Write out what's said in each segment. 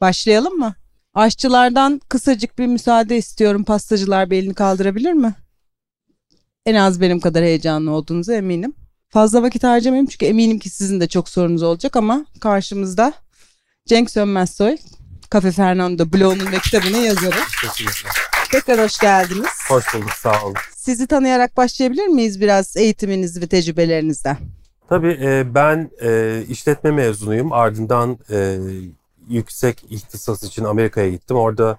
Başlayalım mı? Aşçılardan kısacık bir müsaade istiyorum. Pastacılar bir elini kaldırabilir mi? En az benim kadar heyecanlı olduğunuza eminim. Fazla vakit harcamayayım çünkü eminim ki sizin de çok sorunuz olacak ama karşımızda Cenk Sönmezsoy, Cafe Fernando blog'unun ve kitabının yazarı. Kesinlikle. Tekrar hoş geldiniz. Hoş bulduk sağ olun. Sizi tanıyarak başlayabilir miyiz biraz eğitiminiz ve tecrübelerinizden? Tabii e, ben e, işletme mezunuyum. Ardından e, yüksek ihtisas için Amerika'ya gittim. Orada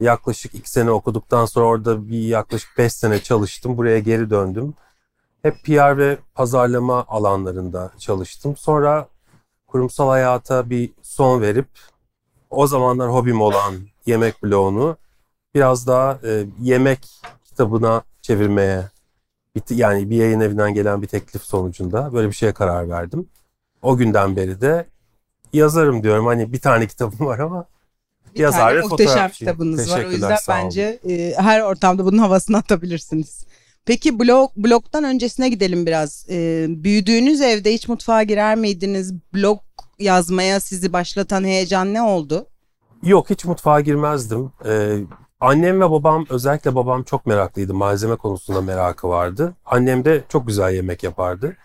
yaklaşık iki sene okuduktan sonra orada bir yaklaşık beş sene çalıştım. Buraya geri döndüm. Hep PR ve pazarlama alanlarında çalıştım. Sonra kurumsal hayata bir son verip o zamanlar hobim olan yemek bloğunu biraz daha e, yemek kitabına çevirmeye yani bir yayın evinden gelen bir teklif sonucunda böyle bir şeye karar verdim. O günden beri de yazarım diyorum. Hani bir tane kitabım var ama bir yazar tane ve muhteşem kitabınız var. O yüzden bence e, her ortamda bunun havasını atabilirsiniz. Peki blog blogdan öncesine gidelim biraz. E, büyüdüğünüz evde hiç mutfağa girer miydiniz? Blog yazmaya sizi başlatan heyecan ne oldu? Yok hiç mutfağa girmezdim. Ee, annem ve babam özellikle babam çok meraklıydı. Malzeme konusunda merakı vardı. Annem de çok güzel yemek yapardı.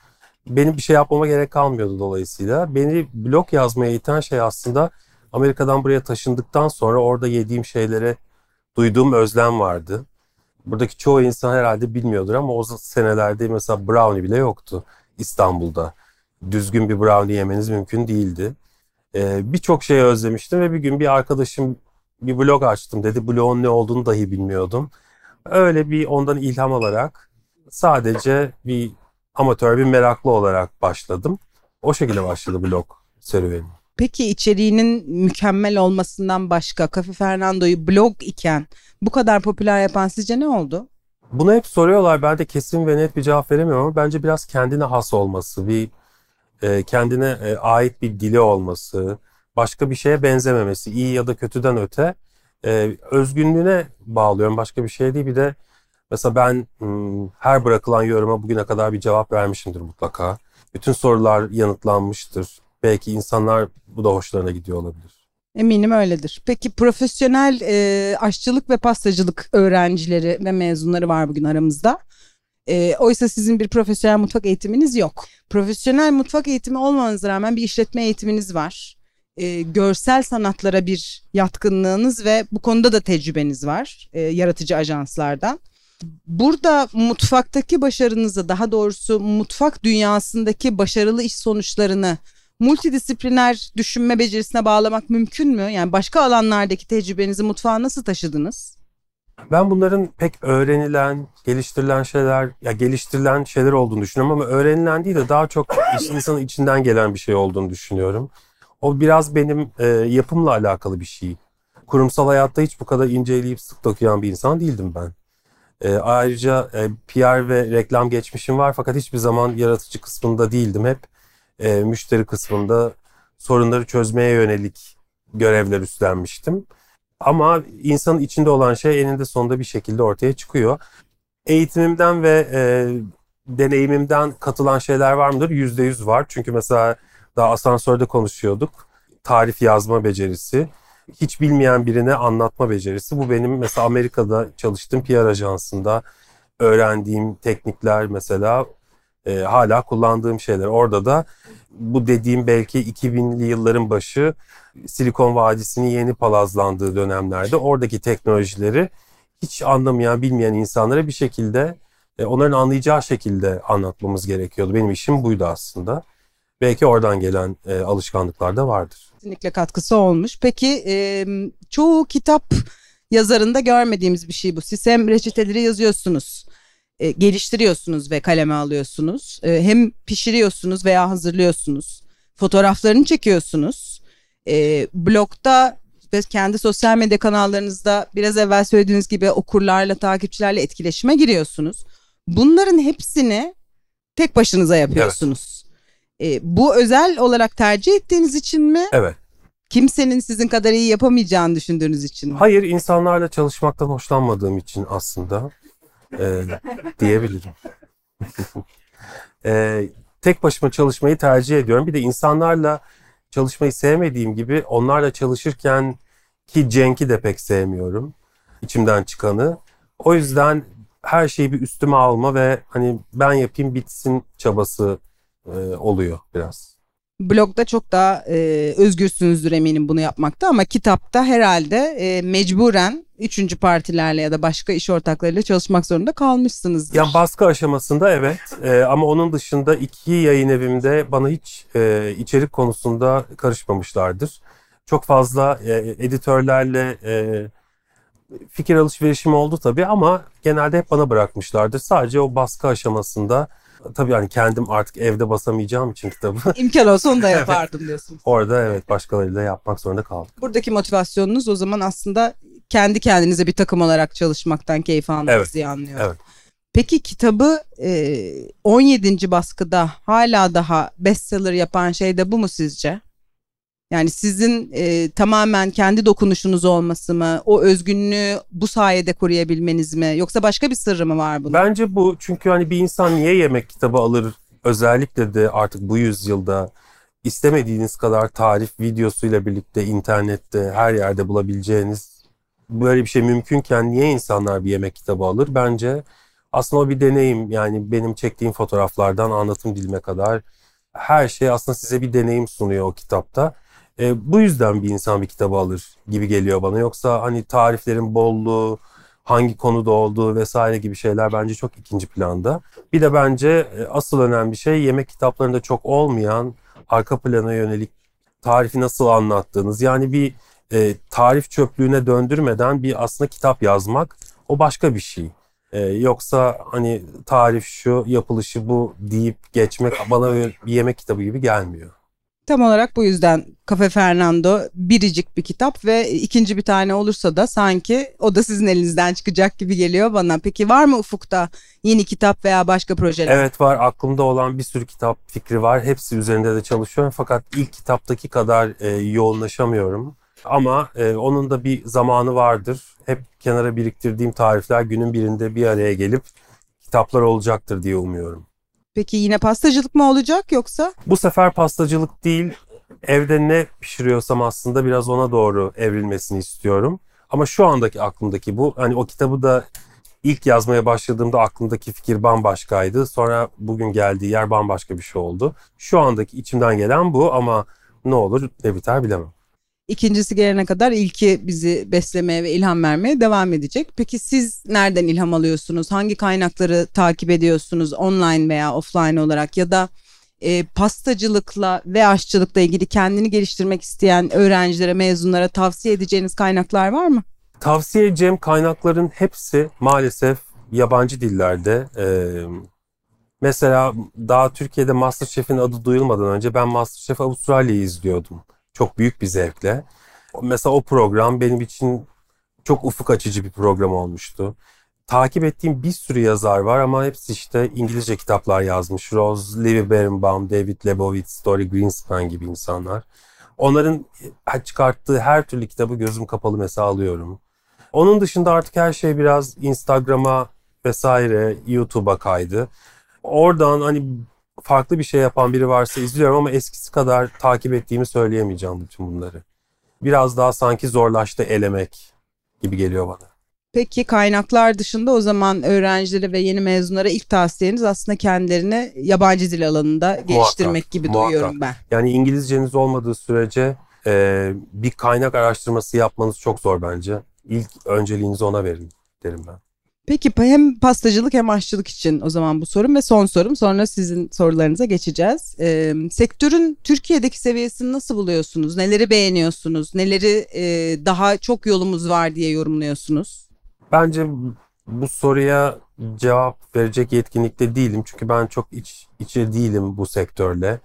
Benim bir şey yapmama gerek kalmıyordu dolayısıyla. Beni blog yazmaya iten şey aslında Amerika'dan buraya taşındıktan sonra orada yediğim şeylere duyduğum özlem vardı. Buradaki çoğu insan herhalde bilmiyordur ama o senelerde mesela brownie bile yoktu İstanbul'da. Düzgün bir brownie yemeniz mümkün değildi. Ee, Birçok şeyi özlemiştim ve bir gün bir arkadaşım bir blog açtım dedi. Blogun ne olduğunu dahi bilmiyordum. Öyle bir ondan ilham alarak sadece bir amatör bir meraklı olarak başladım. O şekilde başladı blog serüveni. Peki içeriğinin mükemmel olmasından başka Cafe Fernando'yu blog iken bu kadar popüler yapan sizce ne oldu? Bunu hep soruyorlar. Ben de kesin ve net bir cevap veremiyorum ama bence biraz kendine has olması, bir e, kendine e, ait bir dili olması, başka bir şeye benzememesi, iyi ya da kötüden öte e, özgünlüğüne bağlıyorum. Başka bir şey değil. Bir de mesela ben her bırakılan yoruma bugüne kadar bir cevap vermişimdir mutlaka. Bütün sorular yanıtlanmıştır. Belki insanlar bu da hoşlarına gidiyor olabilir. Eminim öyledir. Peki profesyonel e, aşçılık ve pastacılık öğrencileri ve mezunları var bugün aramızda. E, oysa sizin bir profesyonel mutfak eğitiminiz yok. Profesyonel mutfak eğitimi olmanıza rağmen bir işletme eğitiminiz var. E, görsel sanatlara bir yatkınlığınız ve bu konuda da tecrübeniz var e, yaratıcı ajanslardan. Burada mutfaktaki başarınızı daha doğrusu mutfak dünyasındaki başarılı iş sonuçlarını multidisipliner düşünme becerisine bağlamak mümkün mü? Yani başka alanlardaki tecrübenizi mutfağa nasıl taşıdınız? Ben bunların pek öğrenilen, geliştirilen şeyler, ya geliştirilen şeyler olduğunu düşünüyorum ama öğrenilen değil de daha çok insanın içinden gelen bir şey olduğunu düşünüyorum. O biraz benim e, yapımla alakalı bir şey. Kurumsal hayatta hiç bu kadar inceleyip sık dokuyan bir insan değildim ben. E, ayrıca e, PR ve reklam geçmişim var fakat hiçbir zaman yaratıcı kısmında değildim. Hep e, müşteri kısmında sorunları çözmeye yönelik görevler üstlenmiştim. Ama insanın içinde olan şey eninde sonunda bir şekilde ortaya çıkıyor. Eğitimimden ve e, deneyimimden katılan şeyler var mıdır? Yüzde yüz var. Çünkü mesela daha asansörde konuşuyorduk. Tarif yazma becerisi. Hiç bilmeyen birine anlatma becerisi. Bu benim mesela Amerika'da çalıştığım PR ajansında öğrendiğim teknikler mesela e, hala kullandığım şeyler. Orada da bu dediğim belki 2000'li yılların başı Silikon Vadisi'nin yeni palazlandığı dönemlerde oradaki teknolojileri hiç anlamayan, bilmeyen insanlara bir şekilde e, onların anlayacağı şekilde anlatmamız gerekiyordu. Benim işim buydu aslında. Belki oradan gelen e, alışkanlıklar da vardır. Kesinlikle katkısı olmuş. Peki e, çoğu kitap yazarında görmediğimiz bir şey bu. Siz hem reçeteleri yazıyorsunuz, e, geliştiriyorsunuz ve kaleme alıyorsunuz. E, hem pişiriyorsunuz veya hazırlıyorsunuz. Fotoğraflarını çekiyorsunuz. E, blogda ve kendi sosyal medya kanallarınızda biraz evvel söylediğiniz gibi okurlarla, takipçilerle etkileşime giriyorsunuz. Bunların hepsini tek başınıza yapıyorsunuz. E, bu özel olarak tercih ettiğiniz için mi? Evet. Kimsenin sizin kadar iyi yapamayacağını düşündüğünüz için mi? Hayır, insanlarla çalışmaktan hoşlanmadığım için aslında e, diyebilirim. e, tek başıma çalışmayı tercih ediyorum. Bir de insanlarla çalışmayı sevmediğim gibi onlarla çalışırken ki Cenk'i de pek sevmiyorum. içimden çıkanı. O yüzden her şeyi bir üstüme alma ve hani ben yapayım bitsin çabası e, oluyor biraz. Blogda çok daha e, özgürsünüzdür eminim bunu yapmakta ama kitapta herhalde e, mecburen üçüncü partilerle ya da başka iş ortaklarıyla çalışmak zorunda kalmışsınızdır. Yani baskı aşamasında evet e, ama onun dışında iki yayın evimde bana hiç e, içerik konusunda karışmamışlardır. Çok fazla e, editörlerle e, fikir alışverişim oldu tabii ama genelde hep bana bırakmışlardır. Sadece o baskı aşamasında tabii hani kendim artık evde basamayacağım için kitabı. İmkan olsa onu da yapardım diyorsunuz. Orada evet başkalarıyla yapmak zorunda kaldım. Buradaki motivasyonunuz o zaman aslında kendi kendinize bir takım olarak çalışmaktan keyif almanızı Evet, diye anlıyorum. evet. Peki kitabı e, 17. baskıda hala daha bestseller yapan şey de bu mu sizce? Yani sizin e, tamamen kendi dokunuşunuz olması mı? O özgünlüğü bu sayede koruyabilmeniz mi? Yoksa başka bir sırrı mı var bunun? Bence bu çünkü hani bir insan niye yemek kitabı alır özellikle de artık bu yüzyılda istemediğiniz kadar tarif videosuyla birlikte internette her yerde bulabileceğiniz böyle bir şey mümkünken niye insanlar bir yemek kitabı alır? Bence aslında o bir deneyim yani benim çektiğim fotoğraflardan anlatım dilime kadar her şey aslında size bir deneyim sunuyor o kitapta. E, bu yüzden bir insan bir kitabı alır gibi geliyor bana. Yoksa hani tariflerin bolluğu, hangi konuda olduğu vesaire gibi şeyler bence çok ikinci planda. Bir de bence e, asıl önemli şey yemek kitaplarında çok olmayan arka plana yönelik tarifi nasıl anlattığınız. Yani bir e, tarif çöplüğüne döndürmeden bir aslında kitap yazmak o başka bir şey. E, yoksa hani tarif şu, yapılışı bu deyip geçmek bana bir yemek kitabı gibi gelmiyor. Tam olarak bu yüzden Cafe Fernando biricik bir kitap ve ikinci bir tane olursa da sanki o da sizin elinizden çıkacak gibi geliyor bana. Peki var mı ufukta yeni kitap veya başka projeler? Evet var aklımda olan bir sürü kitap fikri var. Hepsi üzerinde de çalışıyorum fakat ilk kitaptaki kadar e, yoğunlaşamıyorum. Ama e, onun da bir zamanı vardır. Hep kenara biriktirdiğim tarifler günün birinde bir araya gelip kitaplar olacaktır diye umuyorum. Peki yine pastacılık mı olacak yoksa? Bu sefer pastacılık değil, evde ne pişiriyorsam aslında biraz ona doğru evrilmesini istiyorum. Ama şu andaki aklımdaki bu. Hani o kitabı da ilk yazmaya başladığımda aklımdaki fikir bambaşkaydı. Sonra bugün geldiği yer bambaşka bir şey oldu. Şu andaki içimden gelen bu ama ne olur ne biter bilemem. İkincisi gelene kadar ilki bizi beslemeye ve ilham vermeye devam edecek. Peki siz nereden ilham alıyorsunuz? Hangi kaynakları takip ediyorsunuz online veya offline olarak ya da e, pastacılıkla ve aşçılıkla ilgili kendini geliştirmek isteyen öğrencilere, mezunlara tavsiye edeceğiniz kaynaklar var mı? Tavsiye edeceğim kaynakların hepsi maalesef yabancı dillerde. Ee, mesela daha Türkiye'de Masterchef'in adı duyulmadan önce ben Masterchef Avustralya'yı izliyordum. Çok büyük bir zevkle. Mesela o program benim için çok ufuk açıcı bir program olmuştu. Takip ettiğim bir sürü yazar var ama hepsi işte İngilizce kitaplar yazmış. Rose Levi Berenbaum, David Lebowitz, Dory Greenspan gibi insanlar. Onların çıkarttığı her türlü kitabı gözüm kapalı mesela alıyorum. Onun dışında artık her şey biraz Instagram'a vesaire YouTube'a kaydı. Oradan hani farklı bir şey yapan biri varsa izliyorum ama eskisi kadar takip ettiğimi söyleyemeyeceğim bütün bunları. Biraz daha sanki zorlaştı elemek gibi geliyor bana. Peki kaynaklar dışında o zaman öğrencilere ve yeni mezunlara ilk tavsiyeniz aslında kendilerini yabancı dil alanında geliştirmek Muhakkak, gibi muhakkak. duyuyorum ben. Yani İngilizceniz olmadığı sürece e, bir kaynak araştırması yapmanız çok zor bence. İlk önceliğinizi ona verin derim ben. Peki hem pastacılık hem aşçılık için o zaman bu sorum ve son sorum. Sonra sizin sorularınıza geçeceğiz. Ee, sektörün Türkiye'deki seviyesini nasıl buluyorsunuz? Neleri beğeniyorsunuz? Neleri e, daha çok yolumuz var diye yorumluyorsunuz? Bence bu soruya cevap verecek yetkinlikte değilim. Çünkü ben çok iç içe değilim bu sektörle.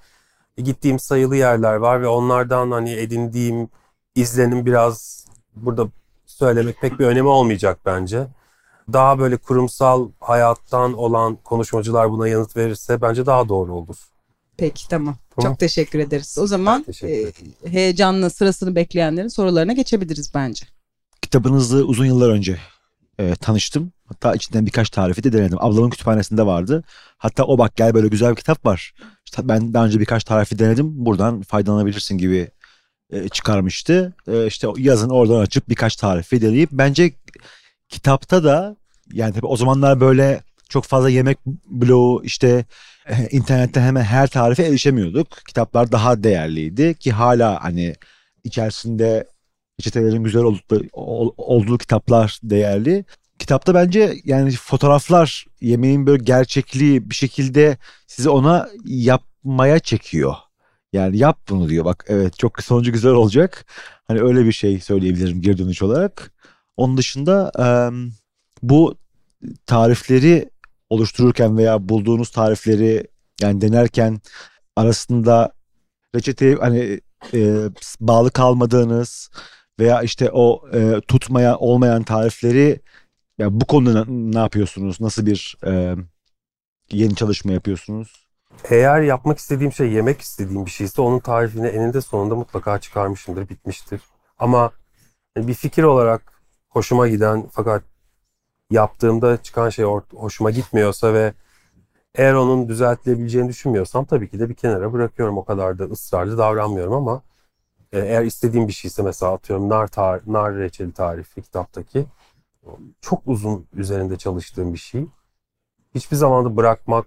E, Gittiğim sayılı yerler var ve onlardan hani edindiğim izlenim biraz burada söylemek pek bir önemi olmayacak bence. Daha böyle kurumsal hayattan olan konuşmacılar buna yanıt verirse bence daha doğru olur. Peki tamam. Tamam. Çok teşekkür ederiz. O zaman e, heyecanla sırasını bekleyenlerin sorularına geçebiliriz bence. Kitabınızı uzun yıllar önce e, tanıştım. Hatta içinden birkaç tarifi de denedim. Ablamın kütüphanesinde vardı. Hatta o bak gel böyle güzel bir kitap var. İşte ben daha önce birkaç tarifi denedim. Buradan faydalanabilirsin gibi e, çıkarmıştı. E, işte yazın oradan açıp birkaç tarifi deneyip bence kitapta da yani tabii o zamanlar böyle çok fazla yemek bloğu işte e, internette hemen her tarife erişemiyorduk. Kitaplar daha değerliydi ki hala hani içerisinde reçetelerin güzel olduğu, olduğu kitaplar değerli. Kitapta bence yani fotoğraflar yemeğin böyle gerçekliği bir şekilde sizi ona yapmaya çekiyor. Yani yap bunu diyor. Bak evet çok sonucu güzel olacak. Hani öyle bir şey söyleyebilirim geri dönüş olarak. Onun dışında bu tarifleri oluştururken veya bulduğunuz tarifleri yani denerken arasında reçete hani e, bağlı kalmadığınız veya işte o e, tutmaya olmayan tarifleri ya bu konuda ne, yapıyorsunuz? Nasıl bir e, yeni çalışma yapıyorsunuz? Eğer yapmak istediğim şey yemek istediğim bir şeyse onun tarifini eninde sonunda mutlaka çıkarmışımdır, bitmiştir. Ama bir fikir olarak hoşuma giden fakat yaptığımda çıkan şey hoşuma gitmiyorsa ve eğer onun düzeltilebileceğini düşünmüyorsam tabii ki de bir kenara bırakıyorum. O kadar da ısrarlı davranmıyorum ama e, eğer istediğim bir şeyse mesela atıyorum nar, tar nar reçeli tarifi kitaptaki çok uzun üzerinde çalıştığım bir şey. Hiçbir zaman da bırakmak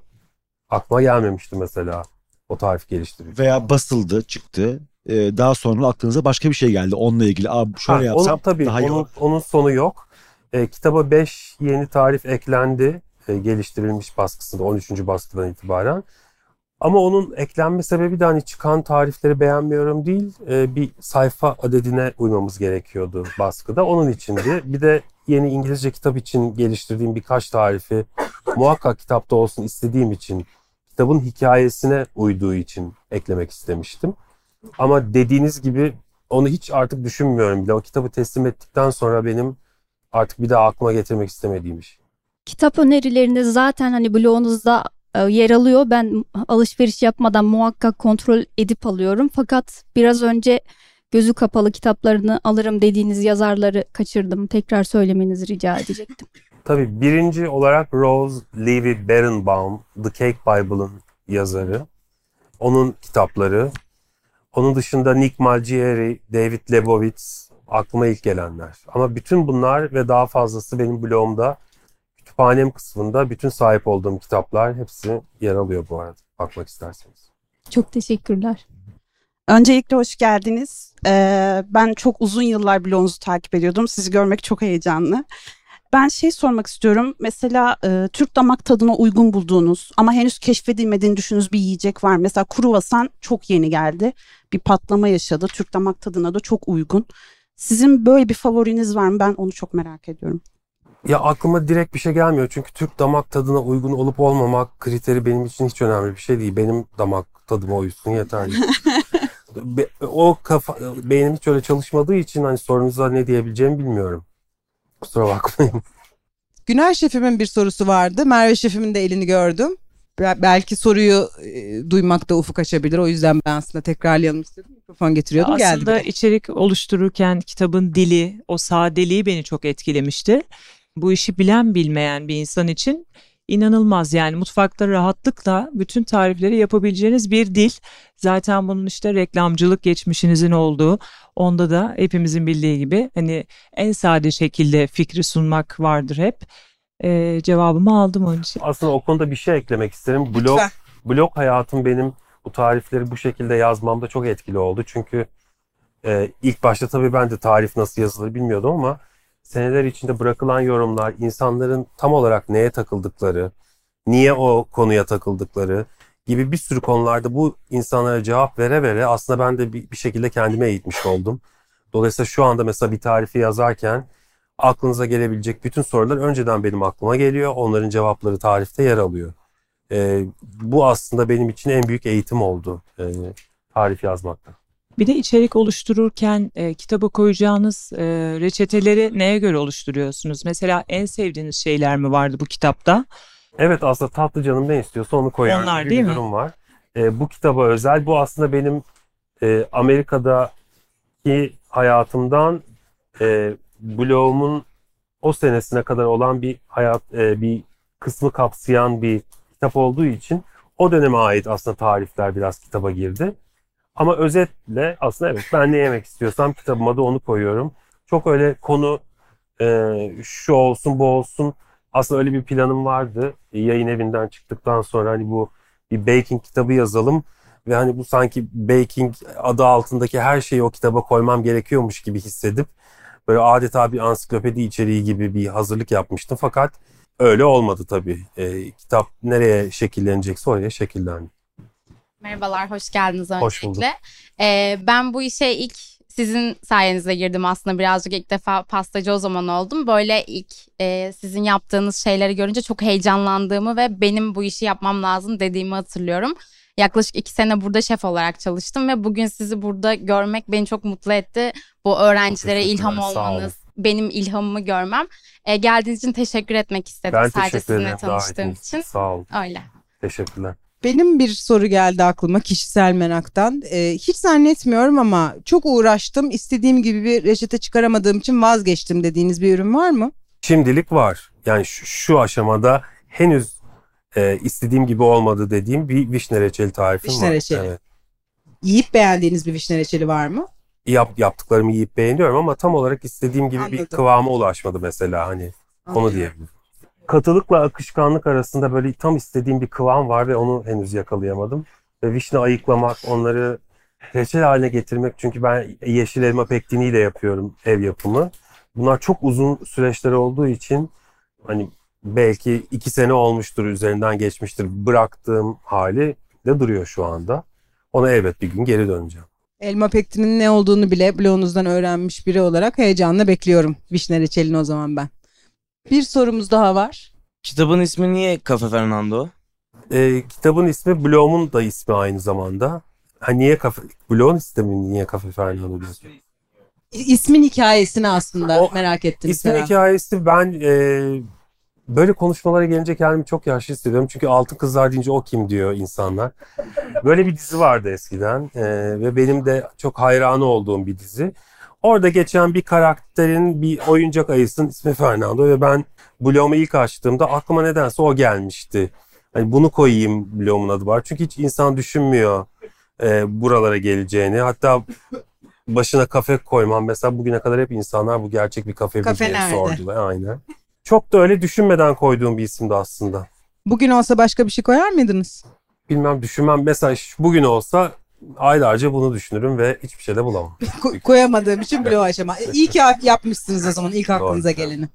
aklıma gelmemişti mesela o tarif geliştirici. Veya basıldı, çıktı. Ee, daha sonra aklınıza başka bir şey geldi onunla ilgili. Abi şöyle ha, yapsam onun, tabii, daha iyi onun, onun sonu yok. E, kitaba 5 yeni tarif eklendi. E, geliştirilmiş baskısında 13. baskıdan itibaren. Ama onun eklenme sebebi de hani çıkan tarifleri beğenmiyorum değil, e, bir sayfa adedine uymamız gerekiyordu baskıda. Onun içindi. Bir de yeni İngilizce kitap için geliştirdiğim birkaç tarifi muhakkak kitapta olsun istediğim için, kitabın hikayesine uyduğu için eklemek istemiştim. Ama dediğiniz gibi onu hiç artık düşünmüyorum bile. O kitabı teslim ettikten sonra benim artık bir daha aklıma getirmek istemediğim bir şey. Kitap önerilerinde zaten hani blogunuzda e, yer alıyor. Ben alışveriş yapmadan muhakkak kontrol edip alıyorum. Fakat biraz önce gözü kapalı kitaplarını alırım dediğiniz yazarları kaçırdım. Tekrar söylemenizi rica edecektim. Tabii birinci olarak Rose Levy Berenbaum, The Cake Bible'ın yazarı. Onun kitapları. Onun dışında Nick Malgieri, David Lebowitz aklıma ilk gelenler. Ama bütün bunlar ve daha fazlası benim blogumda kütüphanem kısmında bütün sahip olduğum kitaplar hepsi yer alıyor bu arada bakmak isterseniz. Çok teşekkürler. Öncelikle hoş geldiniz. Ee, ben çok uzun yıllar blogunuzu takip ediyordum. Sizi görmek çok heyecanlı. Ben şey sormak istiyorum. Mesela e, Türk damak tadına uygun bulduğunuz ama henüz keşfedilmediğini düşündüğünüz bir yiyecek var. Mesela kruvasan çok yeni geldi. Bir patlama yaşadı. Türk damak tadına da çok uygun. Sizin böyle bir favoriniz var mı? Ben onu çok merak ediyorum. Ya aklıma direkt bir şey gelmiyor. Çünkü Türk damak tadına uygun olup olmamak kriteri benim için hiç önemli bir şey değil. Benim damak tadıma uysun yeterli. o kafa beynim hiç öyle çalışmadığı için hani sorunuza ne diyebileceğimi bilmiyorum. Kusura bakmayın. Güner şefimin bir sorusu vardı. Merve şefimin de elini gördüm. Belki soruyu e, duymakta ufuk açabilir. O yüzden ben aslında tekrarlayalım istedim. Mikrofon getiriyordum aslında geldi. Aslında içerik oluştururken kitabın dili, o sadeliği beni çok etkilemişti. Bu işi bilen bilmeyen bir insan için inanılmaz yani mutfakta rahatlıkla bütün tarifleri yapabileceğiniz bir dil. Zaten bunun işte reklamcılık geçmişinizin olduğu onda da hepimizin bildiği gibi hani en sade şekilde fikri sunmak vardır hep. Ee, cevabımı aldım onun için. Aslında o konuda bir şey eklemek isterim. Blog, blog hayatım benim bu tarifleri bu şekilde yazmamda çok etkili oldu. Çünkü e, ilk başta tabii ben de tarif nasıl yazılır bilmiyordum ama seneler içinde bırakılan yorumlar, insanların tam olarak neye takıldıkları, niye o konuya takıldıkları gibi bir sürü konularda bu insanlara cevap vere vere aslında ben de bir, şekilde kendime eğitmiş oldum. Dolayısıyla şu anda mesela bir tarifi yazarken aklınıza gelebilecek bütün sorular önceden benim aklıma geliyor. Onların cevapları tarifte yer alıyor. Ee, bu aslında benim için en büyük eğitim oldu e, tarif yazmakta. Bir de içerik oluştururken e, kitaba koyacağınız e, reçeteleri neye göre oluşturuyorsunuz? Mesela en sevdiğiniz şeyler mi vardı bu kitapta? Evet aslında tatlı canım ne istiyorsa onu koyar. Onlar değil bir mi? durum var. E, bu kitaba özel. Bu aslında benim e, Amerika'daki hayatımdan e, blogumun o senesine kadar olan bir hayat e, bir kısmı kapsayan bir kitap olduğu için o döneme ait aslında tarifler biraz kitaba girdi. Ama özetle aslında evet ben ne yemek istiyorsam kitabıma da onu koyuyorum. Çok öyle konu e, şu olsun bu olsun aslında öyle bir planım vardı. E, yayın evinden çıktıktan sonra hani bu bir baking kitabı yazalım ve hani bu sanki baking adı altındaki her şeyi o kitaba koymam gerekiyormuş gibi hissedip böyle adeta bir ansiklopedi içeriği gibi bir hazırlık yapmıştım. Fakat öyle olmadı tabii. E, kitap nereye şekillenecekse oraya şekillendi. Merhabalar, hoş geldiniz öncelikle. Hoş bulduk. Ee, ben bu işe ilk sizin sayenizde girdim aslında birazcık ilk defa pastacı o zaman oldum. Böyle ilk e, sizin yaptığınız şeyleri görünce çok heyecanlandığımı ve benim bu işi yapmam lazım dediğimi hatırlıyorum. Yaklaşık iki sene burada şef olarak çalıştım ve bugün sizi burada görmek beni çok mutlu etti. Bu öğrencilere ilham olmanız, benim ilhamımı görmem. E, geldiğiniz için teşekkür etmek istedim Ben sadece teşekkür sizinle ederim tanıştığım davetiniz için. Sağ olun. Öyle. Teşekkürler. Benim bir soru geldi aklıma kişisel meraktan. Ee, hiç zannetmiyorum ama çok uğraştım. İstediğim gibi bir reçete çıkaramadığım için vazgeçtim dediğiniz bir ürün var mı? Şimdilik var. Yani şu, şu aşamada henüz e, istediğim gibi olmadı dediğim bir vişne reçeli tarifim Vişne var. reçeli. Evet. Yiyip beğendiğiniz bir vişne reçeli var mı? Yap, yaptıklarımı yiyip beğeniyorum ama tam olarak istediğim gibi bir Anladım. kıvama ulaşmadı mesela hani onu Anladım. diyebilirim. Katılıkla akışkanlık arasında böyle tam istediğim bir kıvam var ve onu henüz yakalayamadım. Ve vişne ayıklamak, onları reçel haline getirmek çünkü ben yeşil elma pektiğiniyle yapıyorum ev yapımı. Bunlar çok uzun süreçler olduğu için hani belki iki sene olmuştur üzerinden geçmiştir bıraktığım hali de duruyor şu anda. Ona elbet bir gün geri döneceğim. Elma pektinin ne olduğunu bile blogunuzdan öğrenmiş biri olarak heyecanla bekliyorum vişne reçelini o zaman ben. Bir sorumuz daha var. Kitabın ismi niye Cafe Fernando? Ee, kitabın ismi Blom'un da ismi aynı zamanda. Ha niye kafe Blom'un ismi niye Kafe Fernando diyorsun? İsmin hikayesini aslında O merak ettim. İsmin Serap. hikayesi ben e, böyle konuşmalara gelince kendimi çok yaşlı hissediyorum. Çünkü Altın Kızlar deyince o kim diyor insanlar. Böyle bir dizi vardı eskiden e, ve benim de çok hayranı olduğum bir dizi. Orada geçen bir karakterin bir oyuncak ayısının ismi Fernando ve ben Bloom'u ilk açtığımda aklıma nedense o gelmişti. Hani bunu koyayım Bloom'un adı var. Çünkü hiç insan düşünmüyor e, buralara geleceğini. Hatta başına kafe koymam. Mesela bugüne kadar hep insanlar bu gerçek bir kafe, mi diye sordular. Aynen. Çok da öyle düşünmeden koyduğum bir isimdi aslında. Bugün olsa başka bir şey koyar mıydınız? Bilmem düşünmem. Mesela bugün olsa aylarca bunu düşünürüm ve hiçbir şey de bulamam. Ko- koyamadığım için blog aşama. E, İyi ki yapmışsınız o zaman ilk aklınıza Doğru. geleni.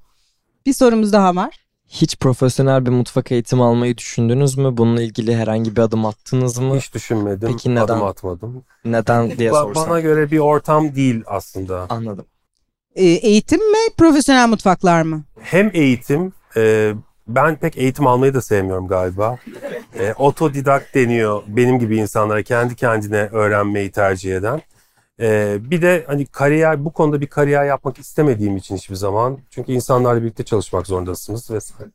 Bir sorumuz daha var. Hiç profesyonel bir mutfak eğitimi almayı düşündünüz mü? Bununla ilgili herhangi bir adım attınız mı? Hiç düşünmedim. Peki neden? Adım atmadım. Neden diye Ba- sorsam. bana göre bir ortam değil aslında. Anladım. E, eğitim mi profesyonel mutfaklar mı? Hem eğitim, e, ben pek eğitim almayı da sevmiyorum galiba. E, otodidakt deniyor benim gibi insanlara kendi kendine öğrenmeyi tercih eden. E, bir de hani kariyer, bu konuda bir kariyer yapmak istemediğim için hiçbir zaman. Çünkü insanlarla birlikte çalışmak zorundasınız vesaire.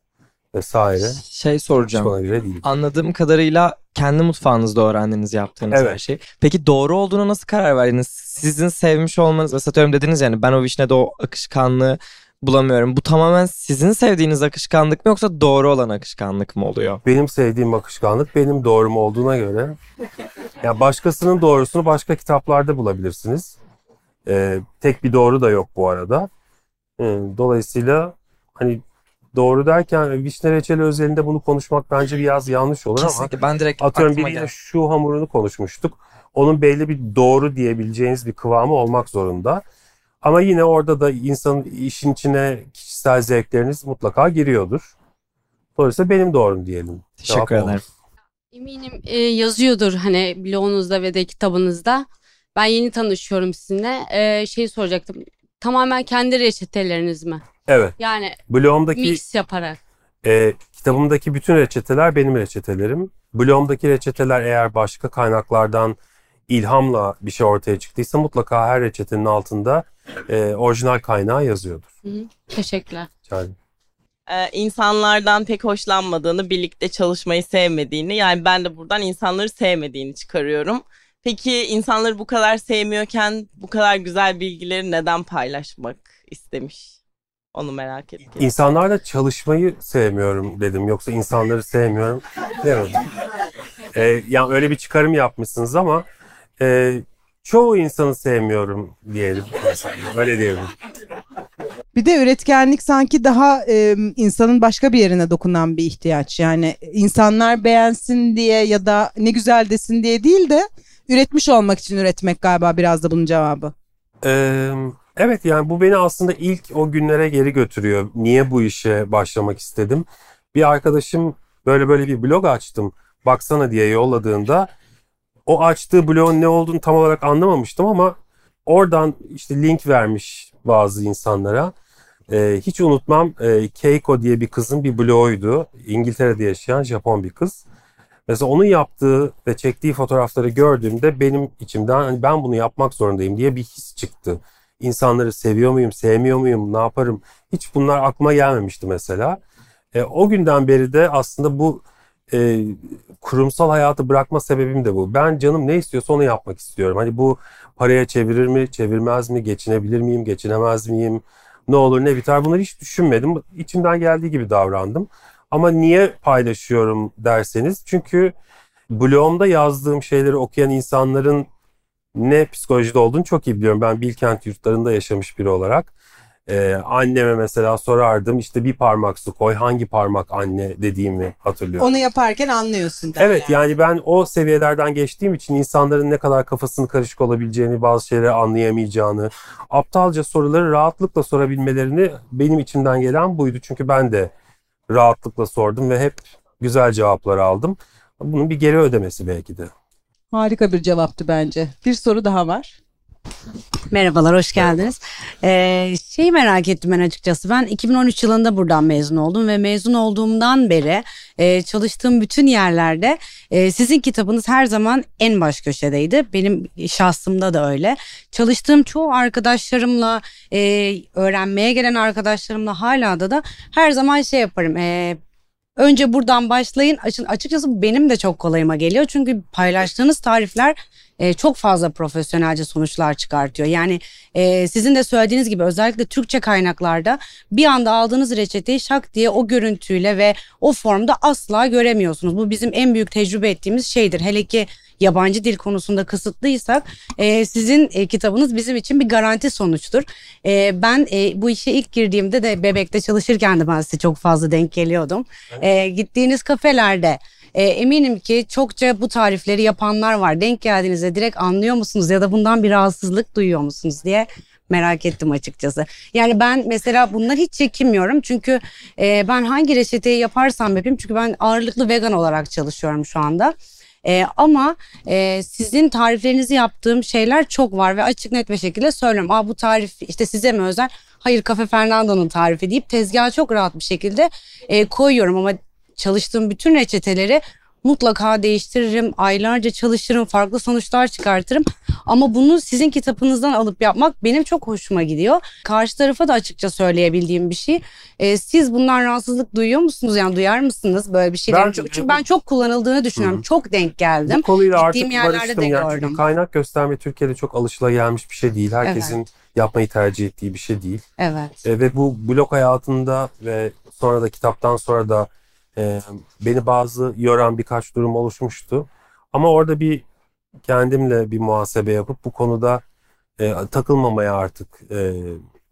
Vesaire. Şey soracağım. Anladığım kadarıyla kendi mutfağınızda öğrendiniz yaptığınız Evet. her şey. Peki doğru olduğuna nasıl karar verdiniz? Sizin sevmiş olmanız, mesela dediniz yani ben o vişnede o akışkanlığı bulamıyorum. Bu tamamen sizin sevdiğiniz akışkanlık mı yoksa doğru olan akışkanlık mı oluyor? Benim sevdiğim akışkanlık benim doğrum olduğuna göre ya başkasının doğrusunu başka kitaplarda bulabilirsiniz. Ee, tek bir doğru da yok bu arada. Ee, dolayısıyla hani doğru derken vişne reçeli özelinde bunu konuşmak bence biraz yanlış olur ama Kesinlikle ben direkt atıyorum biriyle geldi. şu hamurunu konuşmuştuk. Onun belli bir doğru diyebileceğiniz bir kıvamı olmak zorunda. Ama yine orada da insanın işin içine kişisel zevkleriniz mutlaka giriyordur. Dolayısıyla benim doğrum diyelim. Teşekkür ederim. Eminim e, yazıyordur hani blogunuzda ve de kitabınızda. Ben yeni tanışıyorum sizinle. E, şey soracaktım. Tamamen kendi reçeteleriniz mi? Evet. Yani Blogumdaki mix yaparak. e, kitabımdaki bütün reçeteler benim reçetelerim. Blogumdaki reçeteler eğer başka kaynaklardan ilhamla bir şey ortaya çıktıysa mutlaka her reçetenin altında e, orijinal kaynağı yazıyordur. Hı hı. Teşekkürler. Ederim. Ee, insanlardan pek hoşlanmadığını, birlikte çalışmayı sevmediğini, yani ben de buradan insanları sevmediğini çıkarıyorum. Peki insanları bu kadar sevmiyorken bu kadar güzel bilgileri neden paylaşmak istemiş? Onu merak ettim. İnsanlarla çalışmayı sevmiyorum dedim. Yoksa insanları sevmiyorum demedim. Ee, yani öyle bir çıkarım yapmışsınız ama e, çoğu insanı sevmiyorum diyelim. Öyle diyebilirim. Bir de üretkenlik sanki daha e, insanın başka bir yerine dokunan bir ihtiyaç. Yani insanlar beğensin diye ya da ne güzel desin diye değil de üretmiş olmak için üretmek galiba biraz da bunun cevabı. Ee, evet yani bu beni aslında ilk o günlere geri götürüyor. Niye bu işe başlamak istedim? Bir arkadaşım böyle böyle bir blog açtım. Baksana diye yolladığında o açtığı blogun ne olduğunu tam olarak anlamamıştım ama oradan işte link vermiş bazı insanlara. Ee, hiç unutmam e, Keiko diye bir kızın bir bloguydu. İngiltere'de yaşayan Japon bir kız. Mesela onun yaptığı ve çektiği fotoğrafları gördüğümde benim içimden hani ben bunu yapmak zorundayım diye bir his çıktı. İnsanları seviyor muyum, sevmiyor muyum, ne yaparım? Hiç bunlar aklıma gelmemişti mesela. E, o günden beri de aslında bu e, kurumsal hayatı bırakma sebebim de bu. Ben canım ne istiyorsa onu yapmak istiyorum. Hani bu paraya çevirir mi, çevirmez mi, geçinebilir miyim, geçinemez miyim, ne olur ne biter bunları hiç düşünmedim. İçimden geldiği gibi davrandım. Ama niye paylaşıyorum derseniz çünkü blogumda yazdığım şeyleri okuyan insanların ne psikolojide olduğunu çok iyi biliyorum. Ben Bilkent yurtlarında yaşamış biri olarak. Ee, anneme mesela sorardım işte bir parmak su koy hangi parmak anne dediğimi hatırlıyorum. Onu yaparken anlıyorsun. Evet yani ben o seviyelerden geçtiğim için insanların ne kadar kafasının karışık olabileceğini, bazı şeyleri anlayamayacağını, aptalca soruları rahatlıkla sorabilmelerini benim içimden gelen buydu. Çünkü ben de rahatlıkla sordum ve hep güzel cevaplar aldım. Bunun bir geri ödemesi belki de. Harika bir cevaptı bence. Bir soru daha var. Merhabalar, hoş geldiniz. Ee, şeyi merak ettim ben açıkçası. Ben 2013 yılında buradan mezun oldum ve mezun olduğumdan beri e, çalıştığım bütün yerlerde e, sizin kitabınız her zaman en baş köşedeydi. Benim şahsımda da öyle. Çalıştığım çoğu arkadaşlarımla, e, öğrenmeye gelen arkadaşlarımla hala da da her zaman şey yaparım. E, Önce buradan başlayın. Açıkçası benim de çok kolayıma geliyor. Çünkü paylaştığınız tarifler e, çok fazla profesyonelce sonuçlar çıkartıyor. Yani e, sizin de söylediğiniz gibi özellikle Türkçe kaynaklarda bir anda aldığınız reçeteyi şak diye o görüntüyle ve o formda asla göremiyorsunuz. Bu bizim en büyük tecrübe ettiğimiz şeydir. Hele ki yabancı dil konusunda kısıtlıysak e, sizin e, kitabınız bizim için bir garanti sonuçtur. E, ben e, bu işe ilk girdiğimde de bebekte çalışırken de ben size çok fazla denk geliyordum. E, gittiğiniz kafelerde e, eminim ki çokça bu tarifleri yapanlar var. Denk geldiğinizde direkt anlıyor musunuz ya da bundan bir rahatsızlık duyuyor musunuz diye merak ettim açıkçası. Yani ben mesela bundan hiç çekinmiyorum. Çünkü e, ben hangi reçeteyi yaparsam yapayım. Çünkü ben ağırlıklı vegan olarak çalışıyorum şu anda. E, ama e, sizin tariflerinizi yaptığım şeyler çok var ve açık net bir şekilde söylüyorum. Aa bu tarif işte size mi özel? Hayır Cafe Fernando'nun tarifi deyip tezgaha çok rahat bir şekilde e, koyuyorum ama çalıştığım bütün reçeteleri mutlaka değiştiririm, aylarca çalışırım, farklı sonuçlar çıkartırım. Ama bunu sizin kitabınızdan alıp yapmak benim çok hoşuma gidiyor. Karşı tarafa da açıkça söyleyebildiğim bir şey. Ee, siz bundan rahatsızlık duyuyor musunuz? Yani duyar mısınız böyle bir şeyler? Ben- Çünkü ben çok kullanıldığını düşünüyorum. Hı. Çok denk geldim. Bu konuyla artık Gittiğim yerlerde barıştım. de Yani gördüm. kaynak gösterme Türkiye'de çok alışılagelmiş bir şey değil. Herkesin yapmayı tercih ettiği bir şey değil. Evet. E, ve bu blog hayatında ve sonra da kitaptan sonra da e, beni bazı yoran birkaç durum oluşmuştu. Ama orada bir kendimle bir muhasebe yapıp bu konuda e, takılmamaya artık e,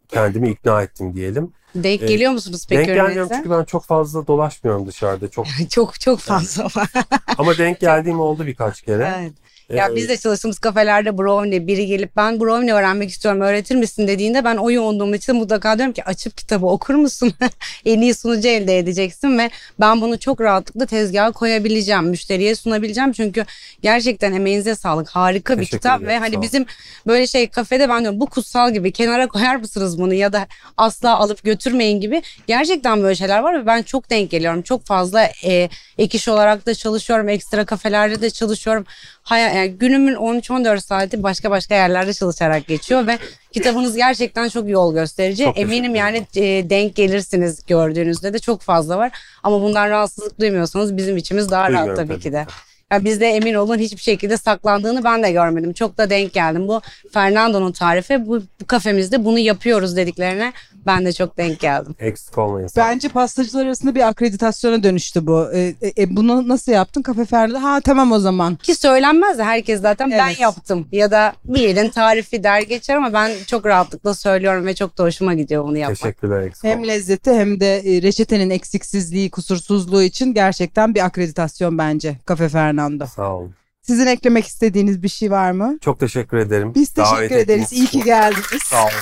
kendimi ikna ettim diyelim. Denk Ee, geliyor musunuz peki denk gelmiyorum çünkü ben çok fazla dolaşmıyorum dışarıda. Çok çok çok fazla var. ama denk geldiğim oldu birkaç kere. Evet. Ya Ee, biz de çalıştığımız kafelerde brownie biri gelip ben brownie öğrenmek istiyorum öğretir misin dediğinde ben o yoğunluğum için mutlaka diyorum ki açıp kitabı okur musun? en iyi sunucu elde edeceksin ve ben bunu çok rahatlıkla tezgaha koyabileceğim, müşteriye sunabileceğim çünkü gerçekten emeğinize sağlık. Harika bir Teşekkür kitap ederim, ve hani bizim böyle şey kafede ben diyorum bu kutsal gibi kenara koyar mısınız bunu ya da asla alıp götürmeyin gibi gerçekten böyle şeyler var ve ben çok denk geliyorum. Çok fazla e, ek iş olarak da çalışıyorum, ekstra kafelerde de çalışıyorum. Hay- yani günümün 13-14 saati başka başka yerlerde çalışarak geçiyor ve kitabınız gerçekten çok yol gösterici. Çok Eminim yani e, denk gelirsiniz gördüğünüzde de çok fazla var. Ama bundan rahatsızlık duymuyorsanız bizim içimiz daha rahat Duymuyorum tabii tabii. ki de. Ya bizde emin olun hiçbir şekilde saklandığını ben de görmedim. Çok da denk geldim. Bu Fernando'nun tarifi. Bu, bu kafemizde bunu yapıyoruz dediklerine ben de çok denk geldim. Eksik olmayın. Bence pastacılar arasında bir akreditasyona dönüştü bu. E, e, e, bunu nasıl yaptın? Kafe Ferdi. Ha tamam o zaman. Ki söylenmez de herkes zaten ben Evet. yaptım ya da bir yerin tarifi der geçer ama ben çok rahatlıkla söylüyorum ve çok da hoşuma gidiyor bunu yapmak. Teşekkürler eksik Hem lezzeti hem de e, reçetenin eksiksizliği, kusursuzluğu için gerçekten bir akreditasyon bence Kafe Fernando. Sağ olun. Sizin eklemek istediğiniz bir şey var mı? Çok teşekkür ederim. Biz Davet teşekkür ederiz. ettiğiniz İyi ki geldiniz. Sağ olun.